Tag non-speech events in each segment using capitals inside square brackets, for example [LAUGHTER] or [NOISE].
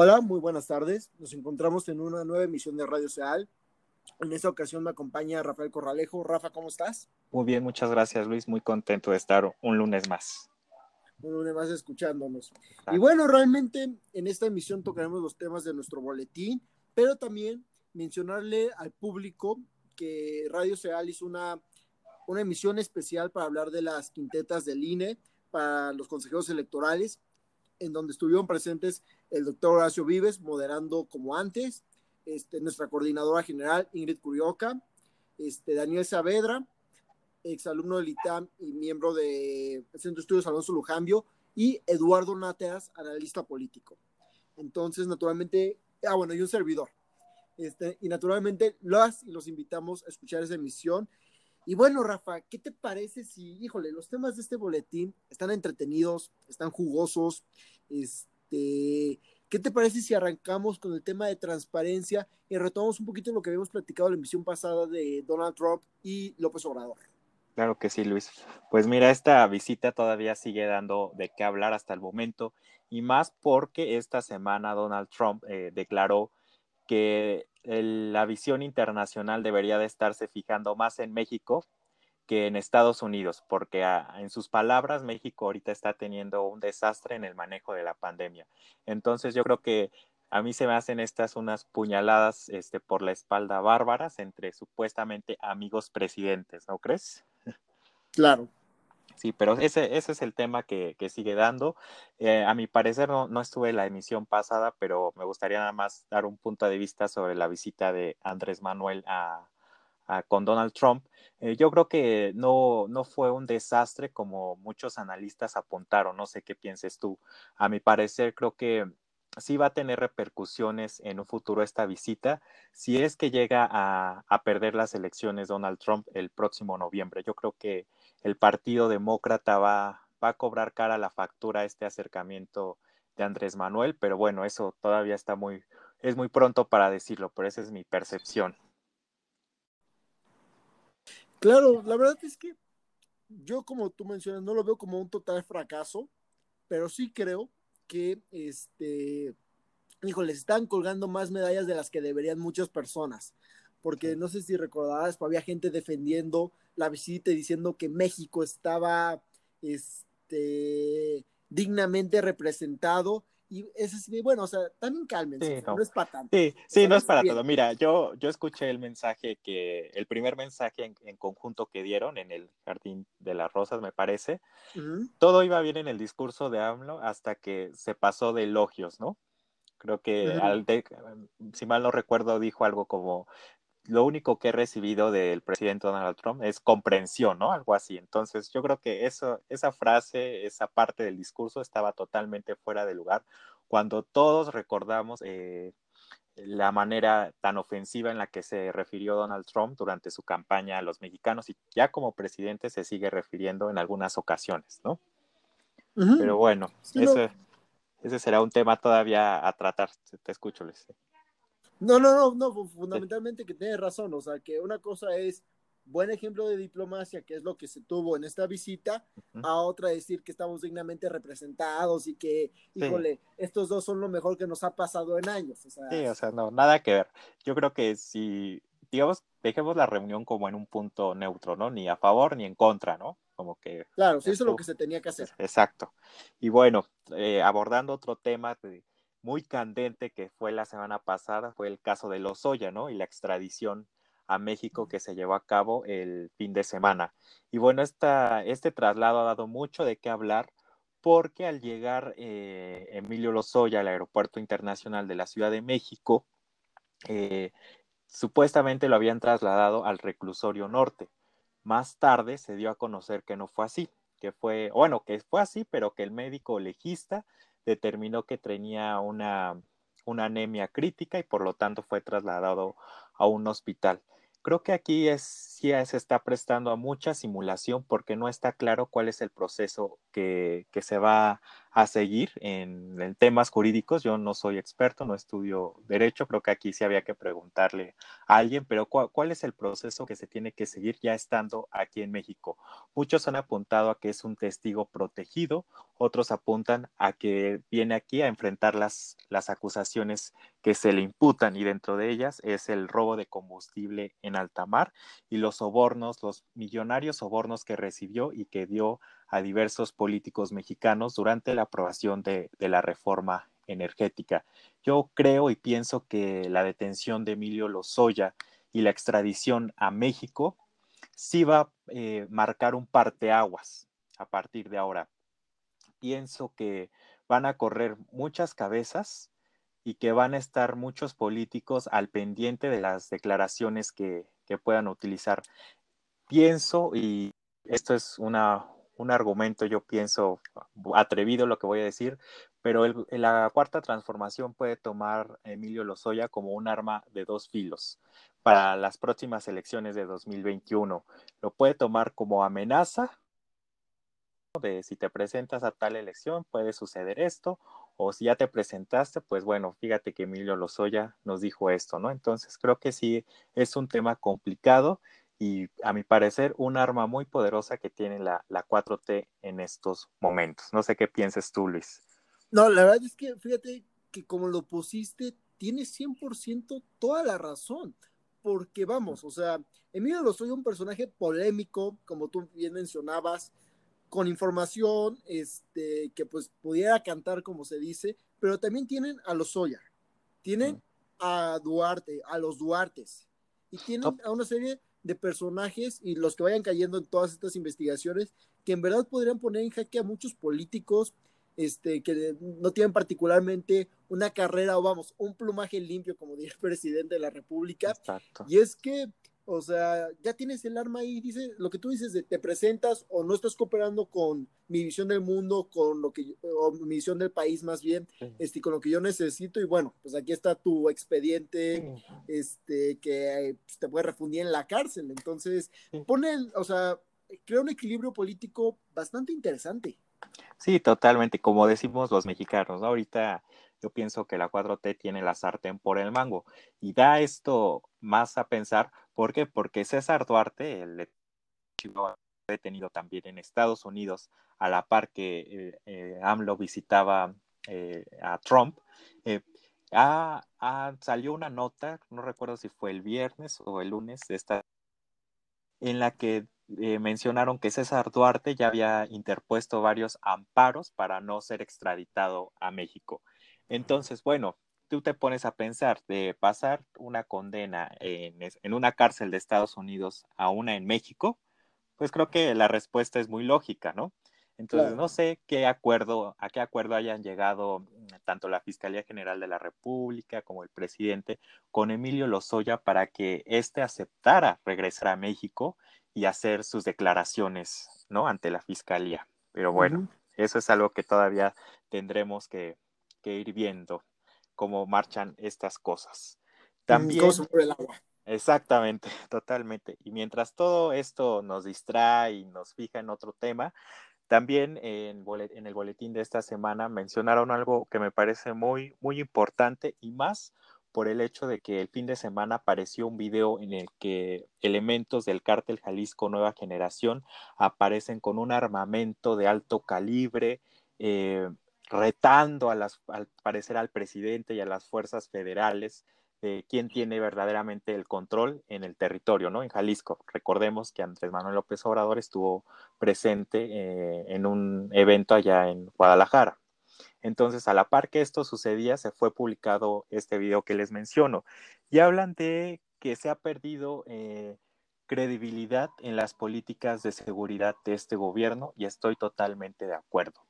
Hola, muy buenas tardes. Nos encontramos en una nueva emisión de Radio Seal. En esta ocasión me acompaña Rafael Corralejo. Rafa, ¿cómo estás? Muy bien, muchas gracias Luis. Muy contento de estar un lunes más. Un lunes más escuchándonos. Y bueno, realmente en esta emisión tocaremos los temas de nuestro boletín, pero también mencionarle al público que Radio Seal hizo una, una emisión especial para hablar de las quintetas del INE para los consejeros electorales en donde estuvieron presentes el doctor Horacio Vives, moderando como antes, este, nuestra coordinadora general Ingrid Curioca, este, Daniel Saavedra, exalumno del ITAM y miembro del Centro de Estudios Alonso Lujambio, y Eduardo Nateas, analista político. Entonces, naturalmente, ah, bueno, y un servidor. Este, y naturalmente, los, los invitamos a escuchar esa emisión y bueno, Rafa, ¿qué te parece si, híjole, los temas de este boletín están entretenidos, están jugosos? Este, ¿qué te parece si arrancamos con el tema de transparencia y retomamos un poquito lo que habíamos platicado en la emisión pasada de Donald Trump y López Obrador? Claro que sí, Luis. Pues mira, esta visita todavía sigue dando de qué hablar hasta el momento y más porque esta semana Donald Trump eh, declaró que la visión internacional debería de estarse fijando más en México que en Estados Unidos, porque en sus palabras México ahorita está teniendo un desastre en el manejo de la pandemia. Entonces yo creo que a mí se me hacen estas unas puñaladas este, por la espalda bárbaras entre supuestamente amigos presidentes, ¿no crees? Claro, Sí, pero ese, ese es el tema que, sigue dando. Eh, a mi parecer no, no, estuve en la emisión pasada, pero me gustaría nada más dar un punto de vista sobre la visita de Andrés Manuel a, con Donald Trump. Eh, yo creo que no, no fue un desastre como muchos analistas apuntaron. No sé qué pienses tú. A mi parecer creo que sí va a tener repercusiones en un futuro esta visita si es que llega a, a perder las elecciones Donald Trump el próximo noviembre. Yo creo que el Partido Demócrata va, va a cobrar cara la factura este acercamiento de Andrés Manuel, pero bueno, eso todavía está muy, es muy pronto para decirlo, pero esa es mi percepción. Claro, la verdad es que yo, como tú mencionas, no lo veo como un total fracaso, pero sí creo que, este, les están colgando más medallas de las que deberían muchas personas porque no sé si recordarás, pero había gente defendiendo la visita y diciendo que México estaba este, dignamente representado. Y es así, bueno, o sea, también cálmense, no. es para tanto. Sí, sí, no es para todo. Mira, yo, yo escuché el mensaje que, el primer mensaje en, conjunto que dieron en el Jardín de las Rosas, me parece. Todo iba bien en el discurso de AMLO hasta que se pasó de elogios, ¿no? Creo que, al si mal no recuerdo, dijo algo como lo único que he recibido del presidente Donald Trump es comprensión, ¿no? Algo así. Entonces, yo creo que eso, esa frase, esa parte del discurso estaba totalmente fuera de lugar cuando todos recordamos eh, la manera tan ofensiva en la que se refirió Donald Trump durante su campaña a los mexicanos y ya como presidente se sigue refiriendo en algunas ocasiones, ¿no? Pero bueno, ese, ese será un tema todavía a tratar. Te escucho, Luis. No, no, no, no, fundamentalmente que tienes razón, o sea, que una cosa es buen ejemplo de diplomacia, que es lo que se tuvo en esta visita, a otra decir que estamos dignamente representados y que, híjole, estos dos son lo mejor que nos ha pasado en años. O sea, sí, o sea, no, nada que ver. Yo creo que si, digamos, dejemos la reunión como en un punto neutro, ¿no? Ni a favor ni en contra, ¿no? Como que... Claro, se hizo lo que se tenía que hacer. Exacto. Y bueno, eh, abordando otro tema, muy candente que fue la semana pasada fue el caso de Lozoya, ¿no? Y la extradición a México que se llevó a cabo el fin de semana. Y bueno, esta, este traslado ha dado mucho de qué hablar porque al llegar eh, Emilio Lozoya al Aeropuerto Internacional de la Ciudad de México, eh, supuestamente lo habían trasladado al reclusorio norte. Más tarde se dio a conocer que no fue así, que fue, bueno, que fue así, pero que el médico legista determinó que tenía una, una anemia crítica y por lo tanto fue trasladado a un hospital. Creo que aquí es, sí se está prestando a mucha simulación porque no está claro cuál es el proceso que, se va a seguir en, temas jurídicos. Yo no soy experto, no estudio derecho, creo que aquí sí había que preguntarle a alguien, pero ¿cuál, ¿cuál, es el proceso que se tiene que seguir ya estando aquí en México? Muchos han apuntado a que es un testigo protegido, otros apuntan a que viene aquí a enfrentar las, las acusaciones que se le imputan y dentro de ellas es el robo de combustible en alta mar y los sobornos, los millonarios sobornos que recibió y que dio a diversos políticos mexicanos durante la aprobación de, la reforma energética. Yo creo y pienso que la detención de Emilio Lozoya y la extradición a México sí va a eh, marcar un parteaguas a partir de ahora. Pienso que van a correr muchas cabezas y que van a estar muchos políticos al pendiente de las declaraciones que, que puedan utilizar. Pienso, y esto es una, un argumento, yo pienso, atrevido lo que voy a decir, pero la cuarta transformación puede tomar Emilio Lozoya como un arma de dos filos para las próximas elecciones de 2021. Lo puede tomar como amenaza de si te presentas a tal elección puede suceder esto, o si ya te presentaste, pues bueno, fíjate que Emilio Lozoya nos dijo esto, ¿no? Entonces creo que sí es un tema complicado y a mi parecer un arma muy poderosa que tiene la, la 4T en estos momentos. No sé qué pienses tú, Luis. No, la verdad es que fíjate que como lo pusiste, tiene 100% toda la razón, porque vamos, o sea, Emilio Lozoya es un personaje polémico, como tú bien mencionabas, con información, este, que pues pudiera cantar como se dice, pero también tienen a Lozoya, tienen a Duarte, a los Duartes, y tienen a una serie de personajes y los que vayan cayendo en todas estas investigaciones que en verdad podrían poner en jaque a muchos políticos este, que no tienen particularmente una carrera o vamos, un plumaje limpio, como diría el presidente de la República. Y es que, o sea, ya tienes el arma ahí, dice lo que tú dices de te presentas o no estás cooperando con mi visión del mundo, con lo que, o mi visión del país más bien, este, con lo que yo necesito. Y bueno, pues aquí está tu expediente, este, que pues, te puede refundir en la cárcel. Entonces, pone, o sea, crea un equilibrio político bastante interesante. Sí, totalmente, como decimos los mexicanos, ¿no? Ahorita yo pienso que la 4T tiene la sartén por el mango y da esto más a pensar, ¿por qué? Porque César Duarte, el detenido también en Estados Unidos, a la par que eh, eh, AMLO visitaba eh, a Trump, salió una nota, no recuerdo si fue el viernes o el lunes de esta, en la que eh, mencionaron que César Duarte ya había interpuesto varios amparos para no ser extraditado a México. Entonces, bueno, tú te pones a pensar de pasar una condena en, en, una cárcel de Estados Unidos a una en México, pues creo que la respuesta es muy lógica, ¿no? Entonces, no sé qué acuerdo, a qué acuerdo hayan llegado mm, tanto la Fiscalía General de la República como el presidente con Emilio Lozoya para que éste aceptara regresar a México y hacer sus declaraciones, ¿no? Ante la fiscalía. Pero bueno, eso es algo que todavía tendremos que, ir viendo cómo marchan estas cosas. También. sobre el agua. Exactamente, [LAUGHS] totalmente. Y mientras todo esto nos distrae y nos fija en otro tema, también en, en, el boletín de esta semana mencionaron algo que me parece muy, muy importante y más por el hecho de que el fin de semana apareció un video en el que elementos del cártel Jalisco Nueva Generación aparecen con un armamento de alto calibre, eh, retando a las, al parecer al presidente y a las fuerzas federales de quién tiene verdaderamente el control en el territorio, ¿no? En Jalisco. Recordemos que Andrés Manuel López Obrador estuvo presente eh, en un evento allá en Guadalajara. Entonces, a la par que esto sucedía, se fue publicado este video que les menciono. Y hablan de que se ha perdido eh, credibilidad en las políticas de seguridad de este gobierno y estoy totalmente de acuerdo.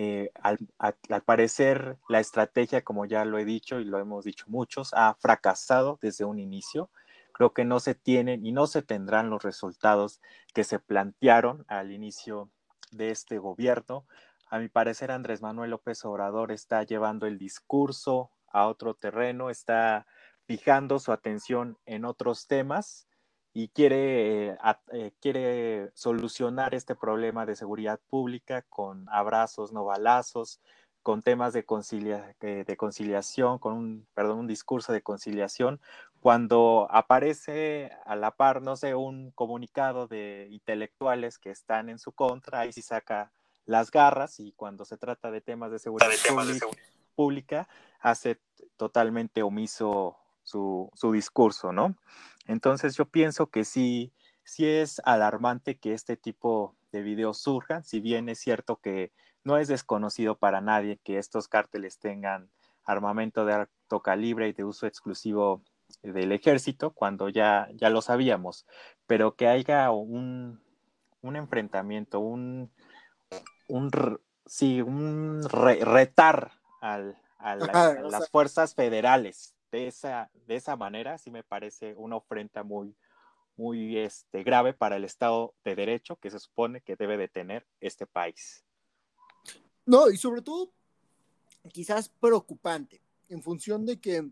Eh, al, al, parecer, la estrategia, como ya lo he dicho y lo hemos dicho muchos, ha fracasado desde un inicio. Creo que no se tienen y no se tendrán los resultados que se plantearon al inicio de este gobierno. A mi parecer, Andrés Manuel López Obrador está llevando el discurso a otro terreno, está fijando su atención en otros temas y quiere, eh, eh, quiere solucionar este problema de seguridad pública con abrazos, no balazos, con temas de, eh, de conciliación, con un, perdón, un discurso de conciliación, cuando aparece a la par, no sé, un comunicado de intelectuales que están en su contra, ahí sí saca las garras y cuando se trata de temas de seguridad, pública, hace totalmente omiso su, su, discurso, ¿no? Entonces yo pienso que sí, sí es alarmante que este tipo de videos surjan, si bien es cierto que no es desconocido para nadie que estos cárteles tengan armamento de alto calibre y de uso exclusivo del ejército, cuando ya, ya lo sabíamos, pero que haya un, un enfrentamiento, un, un, sí, un retar al, a, las fuerzas federales de esa, de esa manera, sí me parece una ofrenda muy, muy este, grave para el Estado de Derecho que se supone que debe de tener este país. No, y sobre todo, quizás preocupante, en función de que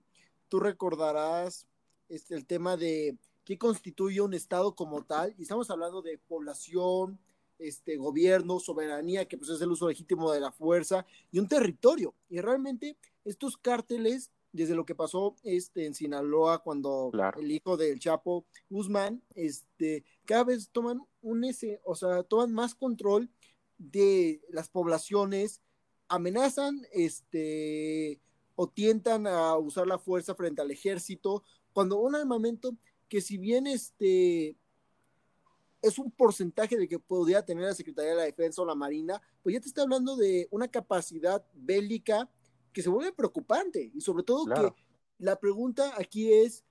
tú recordarás este, el tema de qué constituye un Estado como tal, y estamos hablando de población, este, gobierno, soberanía, que pues es el uso legítimo de la fuerza, y un territorio. Y realmente estos cárteles, desde lo que pasó este, en Sinaloa, cuando el hijo del Chapo Guzmán, este, cada vez toman un ese, o sea, toman más control de las poblaciones, amenazan, este, o tientan a usar la fuerza frente al ejército, cuando un armamento que si bien este es un porcentaje de que podría tener la Secretaría de la Defensa o la Marina, pues ya te está hablando de una capacidad bélica que se vuelve preocupante y sobre todo que la pregunta aquí es,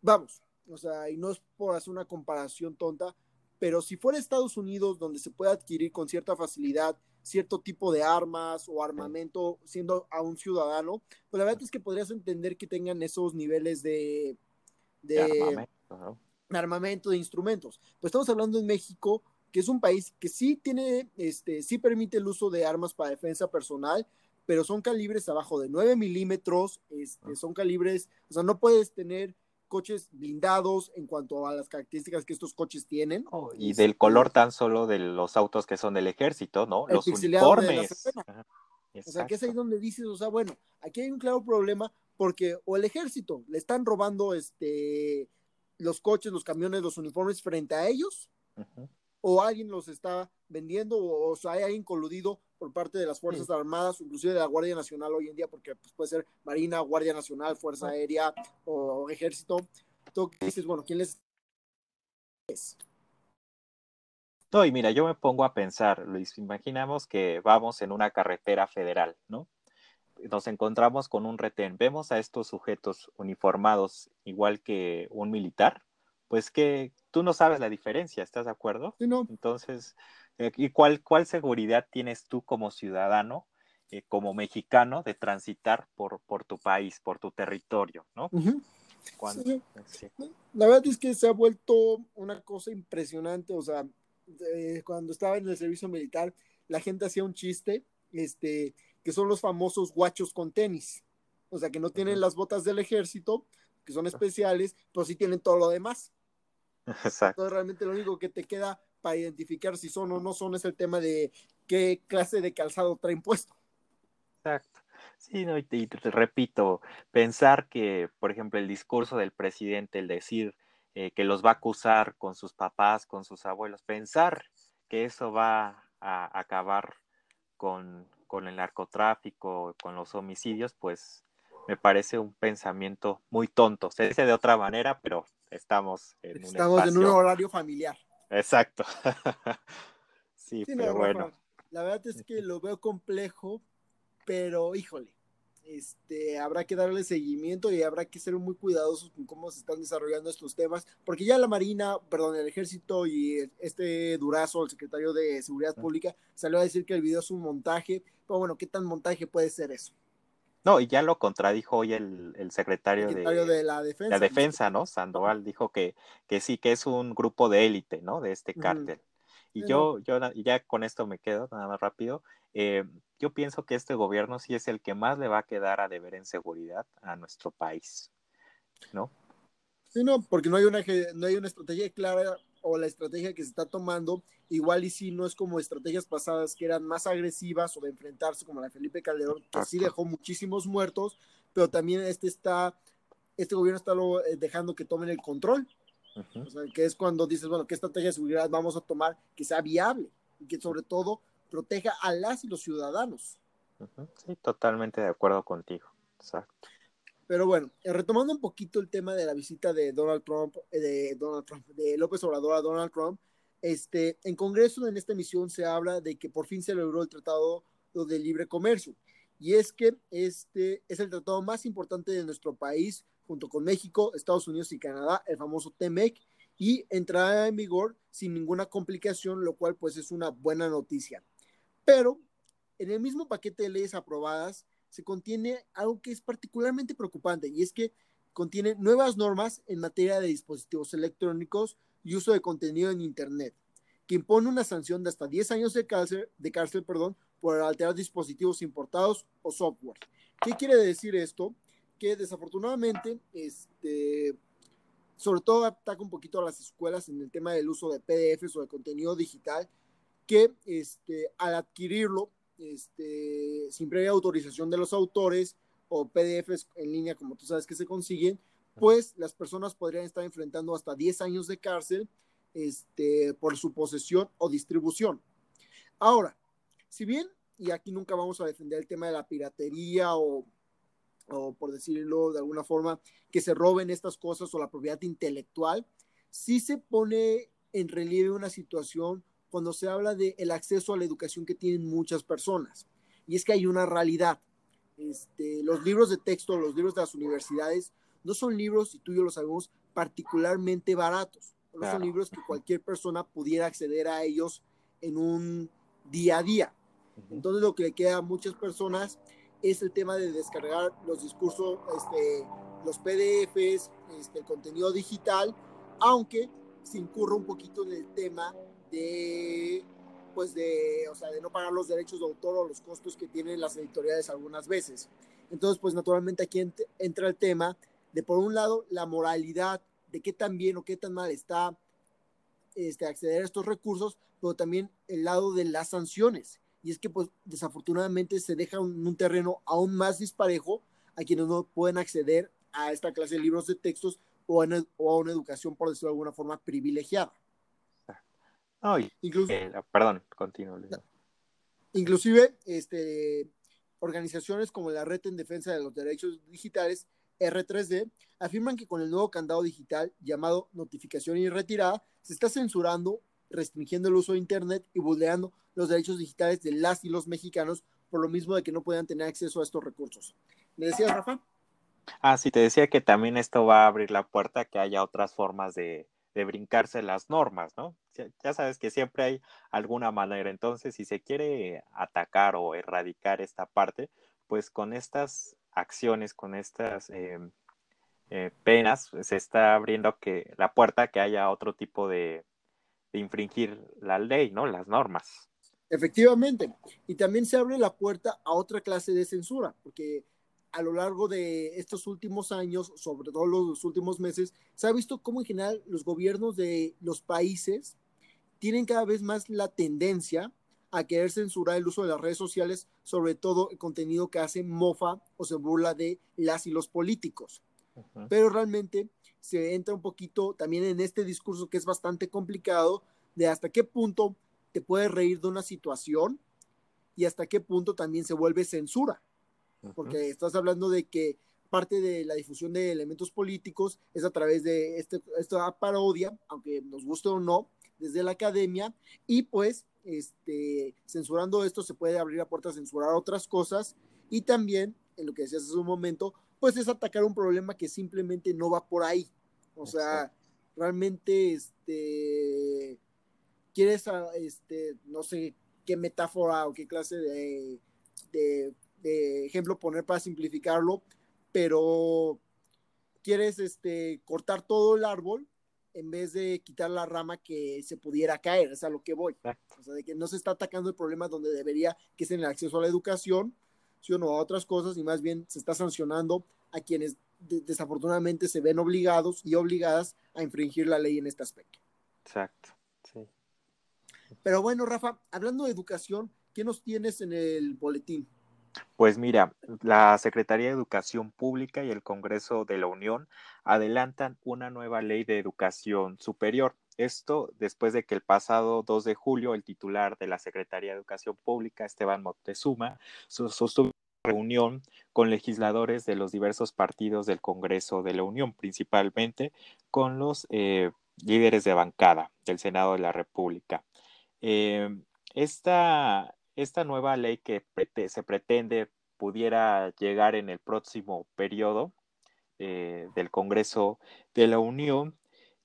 vamos, o sea, y no es por hacer una comparación tonta, pero si fuera Estados Unidos donde se puede adquirir con cierta facilidad cierto tipo de armas o armamento siendo a un ciudadano, pues la verdad es que podrías entender que tengan esos niveles de, de, armamento de instrumentos. Pues estamos hablando de México, que es un país que sí tiene, este, sí permite el uso de armas para defensa personal, pero son calibres abajo de 9 milímetros, este, son calibres, o sea, no puedes tener coches blindados en cuanto a las características que estos coches tienen. Oh, y del color tan solo de los autos que son del ejército, ¿no? los uniformes. O sea, que es ahí donde dices, o sea, bueno, aquí hay un claro problema porque o el ejército le están robando este los coches, los camiones, los uniformes frente a ellos, o alguien los está vendiendo, o, sea, hay alguien coludido por parte de las Fuerzas Armadas, inclusive de la Guardia Nacional hoy en día, porque pues, puede ser Marina, Guardia Nacional, Fuerza Aérea o, Ejército. Tú dices, bueno, ¿quién les es? No, y mira, yo me pongo a pensar, Luis, imaginamos que vamos en una carretera federal, ¿no? nos encontramos con un retén, vemos a estos sujetos uniformados igual que un militar, pues que tú no sabes la diferencia, ¿estás de acuerdo? Sí, no. Entonces, eh, ¿y cuál, cuál seguridad tienes tú como ciudadano, eh, como mexicano, de transitar por, por tu país, por tu territorio, ¿no? La verdad es que se ha vuelto una cosa impresionante, o sea, cuando estaba en el servicio militar, la gente hacía un chiste, este, que son los famosos guachos con tenis. O sea, que no tienen las botas del ejército, que son especiales, pero sí tienen todo lo demás. Exacto. Entonces, realmente lo único que te queda para identificar si son o no son es el tema de qué clase de calzado traen puesto. Exacto. Sí, no, y, te, repito, pensar que, por ejemplo, el discurso del presidente, el decir eh, que los va a acusar con sus papás, con sus abuelos, pensar que eso va a acabar con, con el narcotráfico, con los homicidios, pues me parece un pensamiento muy tonto. Se dice de otra manera, pero estamos en estamos un en un horario familiar. Exacto. [LAUGHS] sí, pero bueno. La verdad es que lo veo complejo, pero híjole, este, habrá que darle seguimiento y habrá que ser muy cuidadosos con cómo se están desarrollando estos temas, porque ya la Marina, perdón, el Ejército y este Durazo, el secretario de Seguridad Pública, salió a decir que el video es un montaje, pero bueno, ¿qué tan montaje puede ser eso? No, y ya lo contradijo hoy el, secretario, de, la defensa. La defensa, ¿no? Sandoval dijo que, que sí, que es un grupo de élite, ¿no? De este cártel. Y yo, yo ya con esto me quedo, nada más rápido. Eh, yo pienso que este gobierno sí es el que más le va a quedar a deber en seguridad a nuestro país, ¿no? Sí, no, porque no hay una, no hay una estrategia clara o la estrategia que se está tomando, igual y si no es como estrategias pasadas que eran más agresivas o de enfrentarse como la de Felipe Calderón, que sí dejó muchísimos muertos, pero también este está, este gobierno está eh, dejando que tomen el control. O sea, que es cuando dices, bueno, ¿qué estrategia de seguridad vamos a tomar que sea viable y que sobre todo proteja a las y los ciudadanos? Sí, totalmente de acuerdo contigo. Exacto. Pero bueno, eh, retomando un poquito el tema de la visita de Donald Trump, eh, de Donald Trump, de López Obrador a Donald Trump, este, en Congreso en esta emisión se habla de que por fin se logró el Tratado de Libre Comercio. Y es que este es el tratado más importante de nuestro país, junto con México, Estados Unidos y Canadá, el famoso TEMEC, y entrará en vigor sin ninguna complicación, lo cual pues es una buena noticia. Pero en el mismo paquete de leyes aprobadas se contiene algo que es particularmente preocupante y es que contiene nuevas normas en materia de dispositivos electrónicos y uso de contenido en Internet, que impone una sanción de hasta 10 años de cárcel, de cárcel perdón, por alterar dispositivos importados o software. ¿Qué quiere decir esto? Que desafortunadamente, este, sobre todo ataca un poquito a las escuelas en el tema del uso de PDFs o de contenido digital, que este, al adquirirlo este, sin previa autorización de los autores o PDFs en línea, como tú sabes que se consiguen, pues las personas podrían estar enfrentando hasta 10 años de cárcel este, por su posesión o distribución. Ahora, si bien, y aquí nunca vamos a defender el tema de la piratería o, o por decirlo de alguna forma, que se roben estas cosas o la propiedad intelectual, sí se pone en relieve una situación cuando se habla del el acceso a la educación que tienen muchas personas. Y es que hay una realidad. Este, los libros de texto, los libros de las universidades, no son libros, y tú y yo lo sabemos, particularmente baratos. No son libros que cualquier persona pudiera acceder a ellos en un día a día. Entonces lo que le queda a muchas personas es el tema de descargar los discursos, este, los PDFs, este, el contenido digital, aunque se incurra un poquito en el tema de pues de, o sea, de no pagar los derechos de autor o los costos que tienen las editoriales algunas veces. Entonces, pues naturalmente aquí entra el tema de, por un lado, la moralidad de qué tan bien o qué tan mal está este, acceder a estos recursos, pero también el lado de las sanciones. Y es que, pues, desafortunadamente se deja un, un terreno aún más disparejo a quienes no pueden acceder a esta clase de libros de textos o, o a una educación, por decirlo de alguna forma, privilegiada. Eh, perdón, continúo. Inclusive, este, organizaciones como la Red en Defensa de los Derechos Digitales, R3D, afirman que con el nuevo candado digital llamado notificación y retirada, se está censurando, restringiendo el uso de Internet y vulnerando los derechos digitales de las y los mexicanos por lo mismo de que no puedan tener acceso a estos recursos. ¿Me decías, Rafa? Ah, sí, te decía que también esto va a abrir la puerta a que haya otras formas de, de brincarse las normas, ¿no? Ya sabes que siempre hay alguna manera. Entonces, si se quiere atacar o erradicar esta parte, pues con estas acciones, con estas em, eh, penas, se está abriendo que la puerta que haya otro tipo de, de infringir la ley, ¿no? Las normas. Efectivamente. Y también se abre la puerta a otra clase de censura, porque a lo largo de estos últimos años, sobre todo los últimos meses, se ha visto cómo en general los gobiernos de los países tienen cada vez más la tendencia a querer censurar el uso de las redes sociales, sobre todo el contenido que hace mofa o se burla de las y los políticos. Pero realmente se entra un poquito también en este discurso que es bastante complicado de hasta qué punto te puedes reír de una situación y hasta qué punto también se vuelve censura. Porque estás hablando de que parte de la difusión de elementos políticos es a través de este, esta parodia, aunque nos guste o no, desde la academia, y pues este, censurando esto se puede abrir la puerta a censurar otras cosas, y también, en lo que decías hace un momento, pues es atacar un problema que simplemente no va por ahí. O sea, realmente, este, quieres, este, no sé qué metáfora o qué clase de, de de ejemplo poner para simplificarlo, pero quieres este, cortar todo el árbol en vez de quitar la rama que se pudiera caer, es a lo que voy. O sea, de que no se está atacando el problema donde debería, que es en el acceso a la educación, sino a otras cosas, y más bien se está sancionando a quienes desafortunadamente se ven obligados y obligadas a infringir la ley en este aspecto. Exacto, sí. Pero bueno, Rafa, hablando de educación, ¿qué nos tienes en el boletín? Pues mira, la Secretaría de Educación Pública y el Congreso de la Unión adelantan una nueva ley de educación superior. Esto después de que el pasado 2 de julio el titular de la Secretaría de Educación Pública, Esteban Moctezuma, sostuvo reunión con legisladores de los diversos partidos del Congreso de la Unión, principalmente con los eh, líderes de bancada del Senado de la República. Eh, esta, esta nueva ley que se pretende pudiera llegar en el próximo periodo eh, del Congreso de la Unión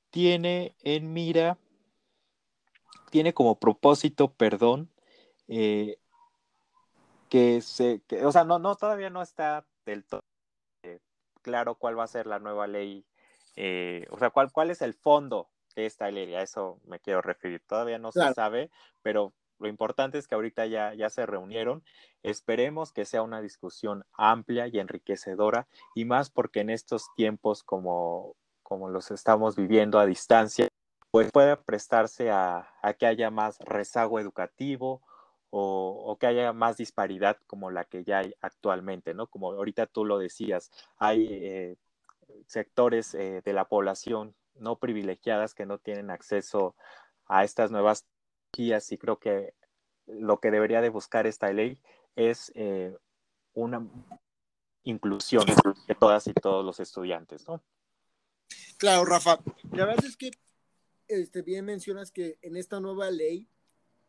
tiene en mira, tiene como propósito, perdón, eh, que se, o sea, no, no, todavía no está del todo eh, claro cuál va a ser la nueva ley, o sea, cuál, cuál es el fondo de esta ley, a eso me quiero referir, todavía no se sabe, pero lo importante es que ahorita ya, ya se reunieron. Esperemos que sea una discusión amplia y enriquecedora y más porque en estos tiempos como, como los estamos viviendo a distancia, pues puede prestarse a, que haya más rezago educativo o, que haya más disparidad como la que ya hay actualmente, ¿no? Como ahorita tú lo decías, hay eh, sectores eh, de la población no privilegiadas que no tienen acceso a estas nuevas y creo que lo que debería de buscar esta ley es eh, una inclusión de todas y todos los estudiantes, ¿no? Claro, Rafa. La verdad es que este, bien mencionas que en esta nueva ley,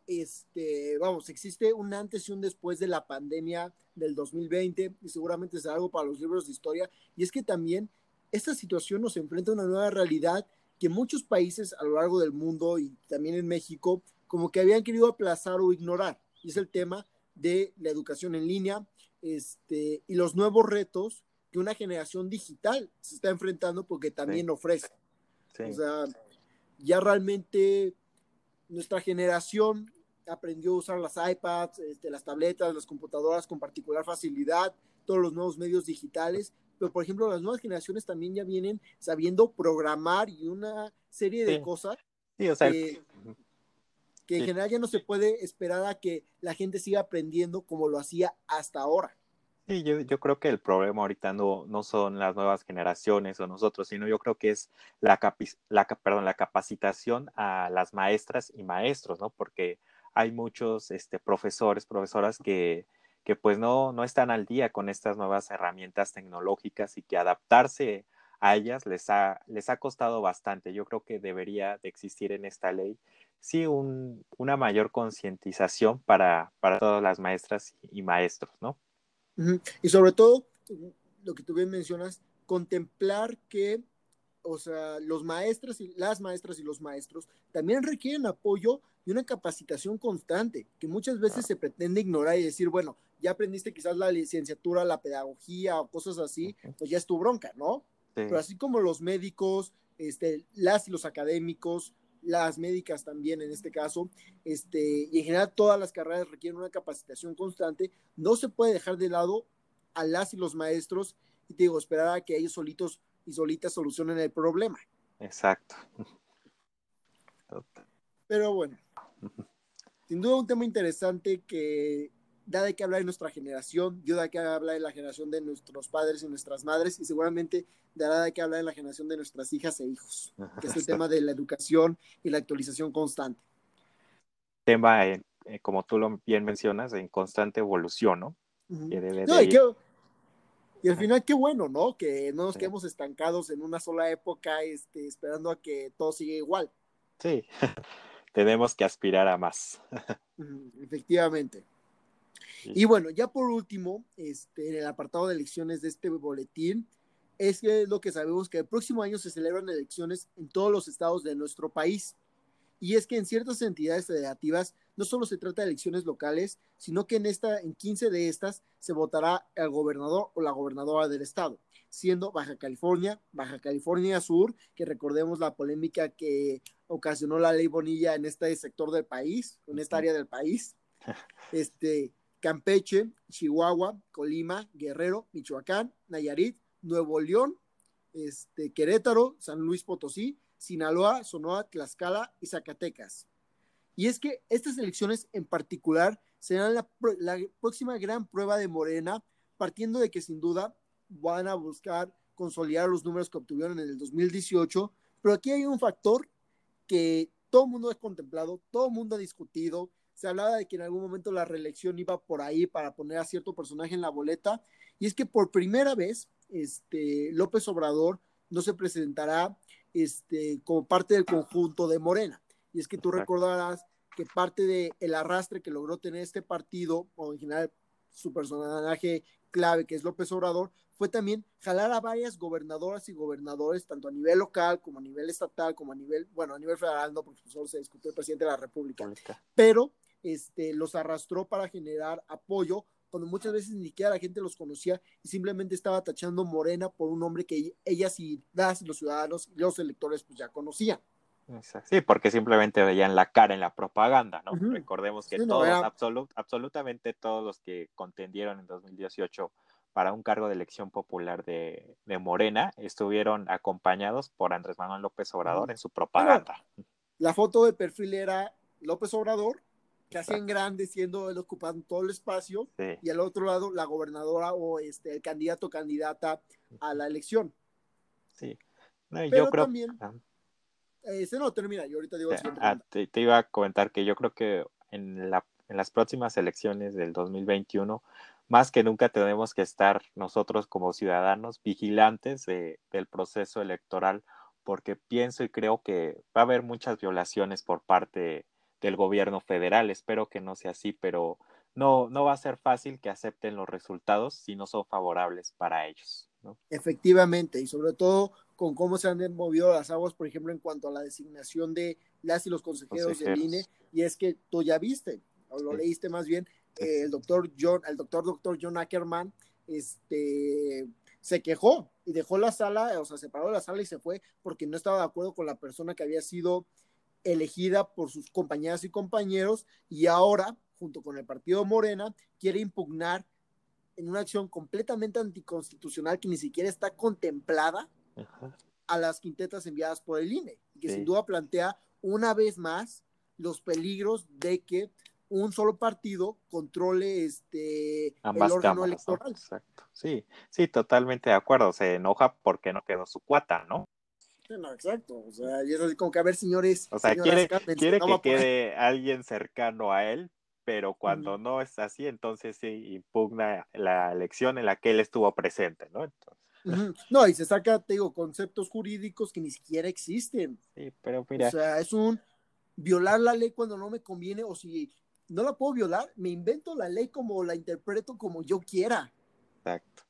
este, vamos, existe un antes y un después de la pandemia del 2020 y seguramente será algo para los libros de historia. Y es que también esta situación nos enfrenta a una nueva realidad que muchos países a lo largo del mundo y también en México como que habían querido aplazar o ignorar. Y es el tema de la educación en línea este, y los nuevos retos que una generación digital se está enfrentando porque también ofrece. O sea, ya realmente nuestra generación aprendió a usar las iPads, este, las tabletas, las computadoras con particular facilidad, todos los nuevos medios digitales, pero por ejemplo las nuevas generaciones también ya vienen sabiendo programar y una serie de cosas sí, o sea, que en general ya no se puede esperar a que la gente siga aprendiendo como lo hacía hasta ahora. Sí, yo, yo creo que el problema ahorita no, no son las nuevas generaciones o nosotros, sino yo creo que es la, la, perdón, la capacitación a las maestras y maestros, ¿no? Porque hay muchos este, profesores, profesoras que, que pues no, no están al día con estas nuevas herramientas tecnológicas y que adaptarse a ellas les ha, les ha costado bastante. Yo creo que debería de existir en esta ley sí un, una mayor concientización para, para todas las maestras y maestros, ¿no? Y sobre todo, lo que tú bien mencionas, contemplar que, o sea, los maestros y las maestras y los maestros también requieren apoyo y una capacitación constante, que muchas veces se pretende ignorar y decir, bueno, ya aprendiste quizás la licenciatura, la pedagogía o cosas así, pues ya es tu bronca, ¿no? Pero así como los médicos, este, las y los académicos, las médicas también en este caso, este, y en general todas las carreras requieren una capacitación constante, no se puede dejar de lado a las y los maestros y te digo, esperar a que ellos solitos y solitas solucionen el problema. Exacto. Pero bueno, [LAUGHS] sin duda un tema interesante que da de qué hablar en nuestra generación, dio de qué hablar en la generación de nuestros padres y nuestras madres, y seguramente dará de qué hablar en la generación de nuestras hijas e hijos, que es el tema de la educación y la actualización constante. Tema, eh, como tú lo bien mencionas, en constante evolución, ¿no? y, al final qué bueno, ¿no? Que no nos quedemos estancados en una sola época, este, esperando a que todo siga igual. Sí, [LAUGHS] tenemos que aspirar a más. [LAUGHS] Efectivamente. Y bueno, ya por último, este, en el apartado de elecciones de este boletín, es que lo que sabemos que el próximo año se celebran elecciones en todos los estados de nuestro país. Y es que en ciertas entidades federativas no solo se trata de elecciones locales, sino que en, esta, en 15 de estas se votará el gobernador o la gobernadora del estado, siendo Baja California, Baja California Sur, que recordemos la polémica que ocasionó la ley Bonilla en este sector del país, en esta área del país, [LAUGHS] este, Campeche, Chihuahua, Colima, Guerrero, Michoacán, Nayarit, Nuevo León, este, Querétaro, San Luis Potosí, Sinaloa, Sonora, Tlaxcala y Zacatecas. Y es que estas elecciones en particular serán la, próxima gran prueba de Morena, partiendo de que sin duda van a buscar consolidar los números que obtuvieron en el 2018, pero aquí hay un factor que todo el mundo ha contemplado, todo el mundo ha discutido, se hablaba de que en algún momento la reelección iba por ahí para poner a cierto personaje en la boleta, y es que por primera vez este, López Obrador no se presentará este, como parte del conjunto de Morena. Y es que tú recordarás que parte del el arrastre que logró tener este partido, o en general su personaje clave, que es López Obrador, fue también jalar a varias gobernadoras y gobernadores, tanto a nivel local como a nivel estatal, como a nivel, bueno, a nivel federal, no, porque solo se discutió el presidente de la República, pero este, los arrastró para generar apoyo cuando muchas veces ni siquiera la gente los conocía y simplemente estaba tachando Morena por un nombre que ellas y las, los ciudadanos y los electores pues ya conocían. Sí, porque simplemente veían la cara en la propaganda, ¿no? Recordemos que todos, absolutamente todos los que contendieron en 2018 para un cargo de elección popular de, Morena estuvieron acompañados por Andrés Manuel López Obrador en su propaganda. la foto de perfil era López Obrador casi en grande, siendo él ocupando todo el espacio, y al otro lado la gobernadora o este el candidato o candidata a la elección. Sí. yo creo también, este, no, termina, yo ahorita digo ah, te, iba a comentar que yo creo que en, la, en las próximas elecciones del 2021, más que nunca tenemos que estar nosotros como ciudadanos vigilantes de, del proceso electoral, porque pienso y creo que va a haber muchas violaciones por parte del gobierno federal. Espero que no sea así, pero no, no va a ser fácil que acepten los resultados si no son favorables para ellos. Efectivamente, y sobre todo con cómo se han movido las aguas, por ejemplo, en cuanto a la designación de las y los consejeros, del INE, y es que tú ya viste, o lo leíste más bien, eh, el doctor John, el doctor doctor John Ackerman, este se quejó y dejó la sala, o sea, separó la sala y se fue porque no estaba de acuerdo con la persona que había sido elegida por sus compañeras y compañeros y ahora, junto con el partido Morena, quiere impugnar en una acción completamente anticonstitucional que ni siquiera está contemplada a las quintetas enviadas por el INE, y que sin duda plantea una vez más los peligros de que un solo partido controle este el órgano electoral. Exacto. Sí, sí, totalmente de acuerdo. Se enoja porque no quedó su cuota, ¿no? No, exacto. O sea, y es así como que, a ver, señores. O sea, quiere, quiere que quede alguien cercano a él, pero cuando no es así, entonces sí impugna la elección en la que él estuvo presente, ¿no? No, y se saca, te digo, conceptos jurídicos que ni siquiera existen. [LAUGHS] Sí, pero mira. O sea, es un violar la ley cuando no me conviene, o si no la puedo violar, me invento la ley como la interpreto como yo quiera. Exacto.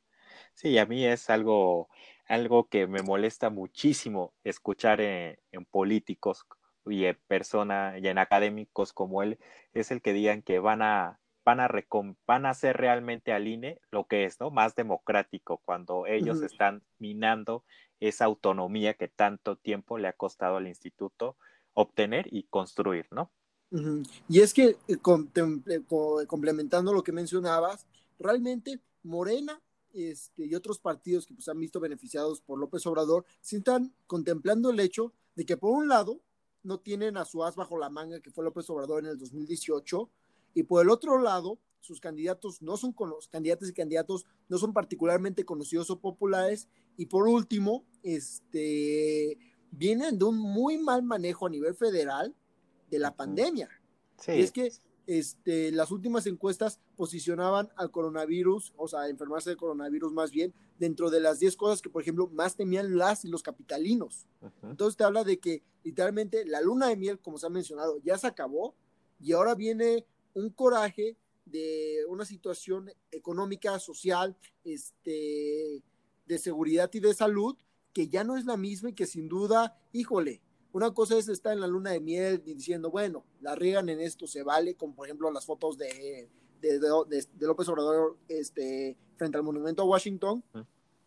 Sí, a mí es algo, algo que me molesta muchísimo escuchar en, políticos y en personas y en académicos como él, es el que digan que van a van a, van a hacer realmente al INE lo que es, ¿no? Más democrático, cuando ellos están minando esa autonomía que tanto tiempo le ha costado al instituto obtener y construir, ¿no? Y es que, eh, complementando lo que mencionabas, realmente Morena este, y otros partidos que pues, han visto beneficiados por López Obrador, se están contemplando el hecho de que por un lado no tienen a su as bajo la manga que fue López Obrador en el 2018 y por el otro lado sus candidatos no son con los candidatos y candidatos no son particularmente conocidos o populares y por último este vienen de un muy mal manejo a nivel federal de la pandemia. Y es que este, las últimas encuestas posicionaban al coronavirus, o sea, enfermarse de coronavirus más bien, dentro de las 10 cosas que, por ejemplo, más temían las y los capitalinos. Entonces te habla de que literalmente la luna de miel, como se ha mencionado, ya se acabó y ahora viene un coraje de una situación económica, social, este, de seguridad y de salud que ya no es la misma y que sin duda, híjole, una cosa es estar en la luna de miel diciendo, bueno, la riegan en esto, se vale, como por ejemplo las fotos de, de, López Obrador este, frente al monumento a Washington,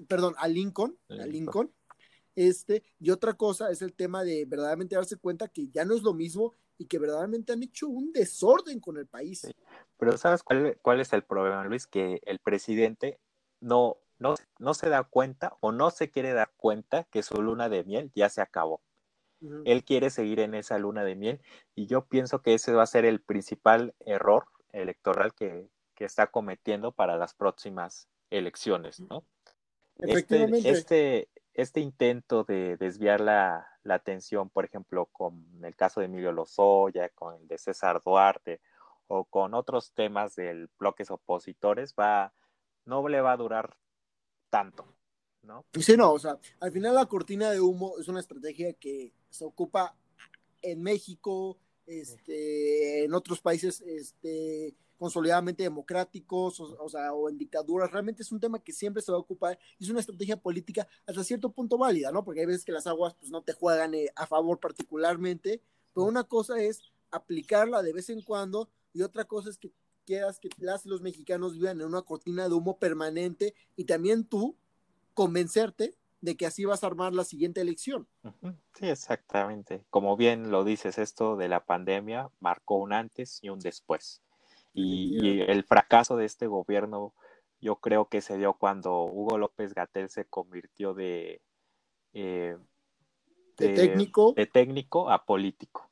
perdón, a Lincoln, a Lincoln. Este, y otra cosa es el tema de verdaderamente darse cuenta que ya no es lo mismo y que verdaderamente han hecho un desorden con el país. Pero ¿sabes cuál, cuál es el problema, Luis? Que el presidente no, no, no se da cuenta o no se quiere dar cuenta que su luna de miel ya se acabó. Él quiere seguir en esa luna de miel y yo pienso que ese va a ser el principal error electoral que, está cometiendo para las próximas elecciones, ¿no? Este, este, este, intento de desviar la, la, atención, por ejemplo, con el caso de Emilio Lozoya, con el de César Duarte o con otros temas del bloques opositores, va, no le va a durar tanto, ¿no? Sí, no, o sea, al final la cortina de humo es una estrategia que se ocupa en México, este, en otros países, este, consolidadamente democráticos, o, sea, o en dictaduras, realmente es un tema que siempre se va a ocupar es una estrategia política hasta cierto punto válida, ¿no? Porque hay veces que las aguas pues no te juegan eh, a favor particularmente, pero una cosa es aplicarla de vez en cuando y otra cosa es que quieras que las los mexicanos vivan en una cortina de humo permanente y también tú convencerte de que así vas a armar la siguiente elección. Sí, exactamente. Como bien lo dices, esto de la pandemia marcó un antes y un después. Y, el fracaso de este gobierno yo creo que se dio cuando Hugo López Gatel se convirtió de, eh, de, técnico. de técnico a político.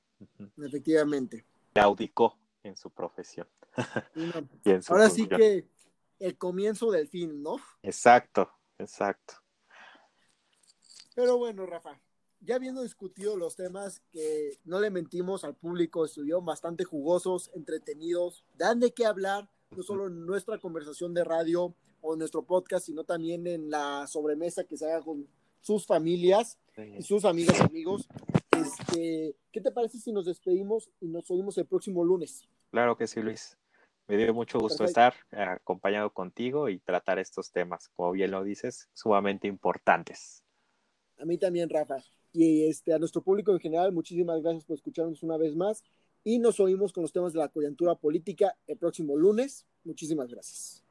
Efectivamente. Claudicó en su profesión. [LAUGHS] ahora sí que el comienzo del fin, ¿no? Exacto, exacto. Pero bueno, Rafa, ya habiendo discutido los temas que no le mentimos al público, estuvieron bastante jugosos, entretenidos, dan de qué hablar, no solo en nuestra conversación de radio o en nuestro podcast, sino también en la sobremesa que se haga con sus familias y sus amigas y amigos. Este, ¿Qué te parece si nos despedimos y nos oímos el próximo lunes? Claro que sí, Luis. Me dio mucho gusto estar acompañado contigo y tratar estos temas, como bien lo dices, sumamente importantes. A mí también, Rafa. Y este, a nuestro público en general, muchísimas gracias por escucharnos una vez más. Y nos oímos con los temas de la coyuntura política el próximo lunes. Muchísimas gracias.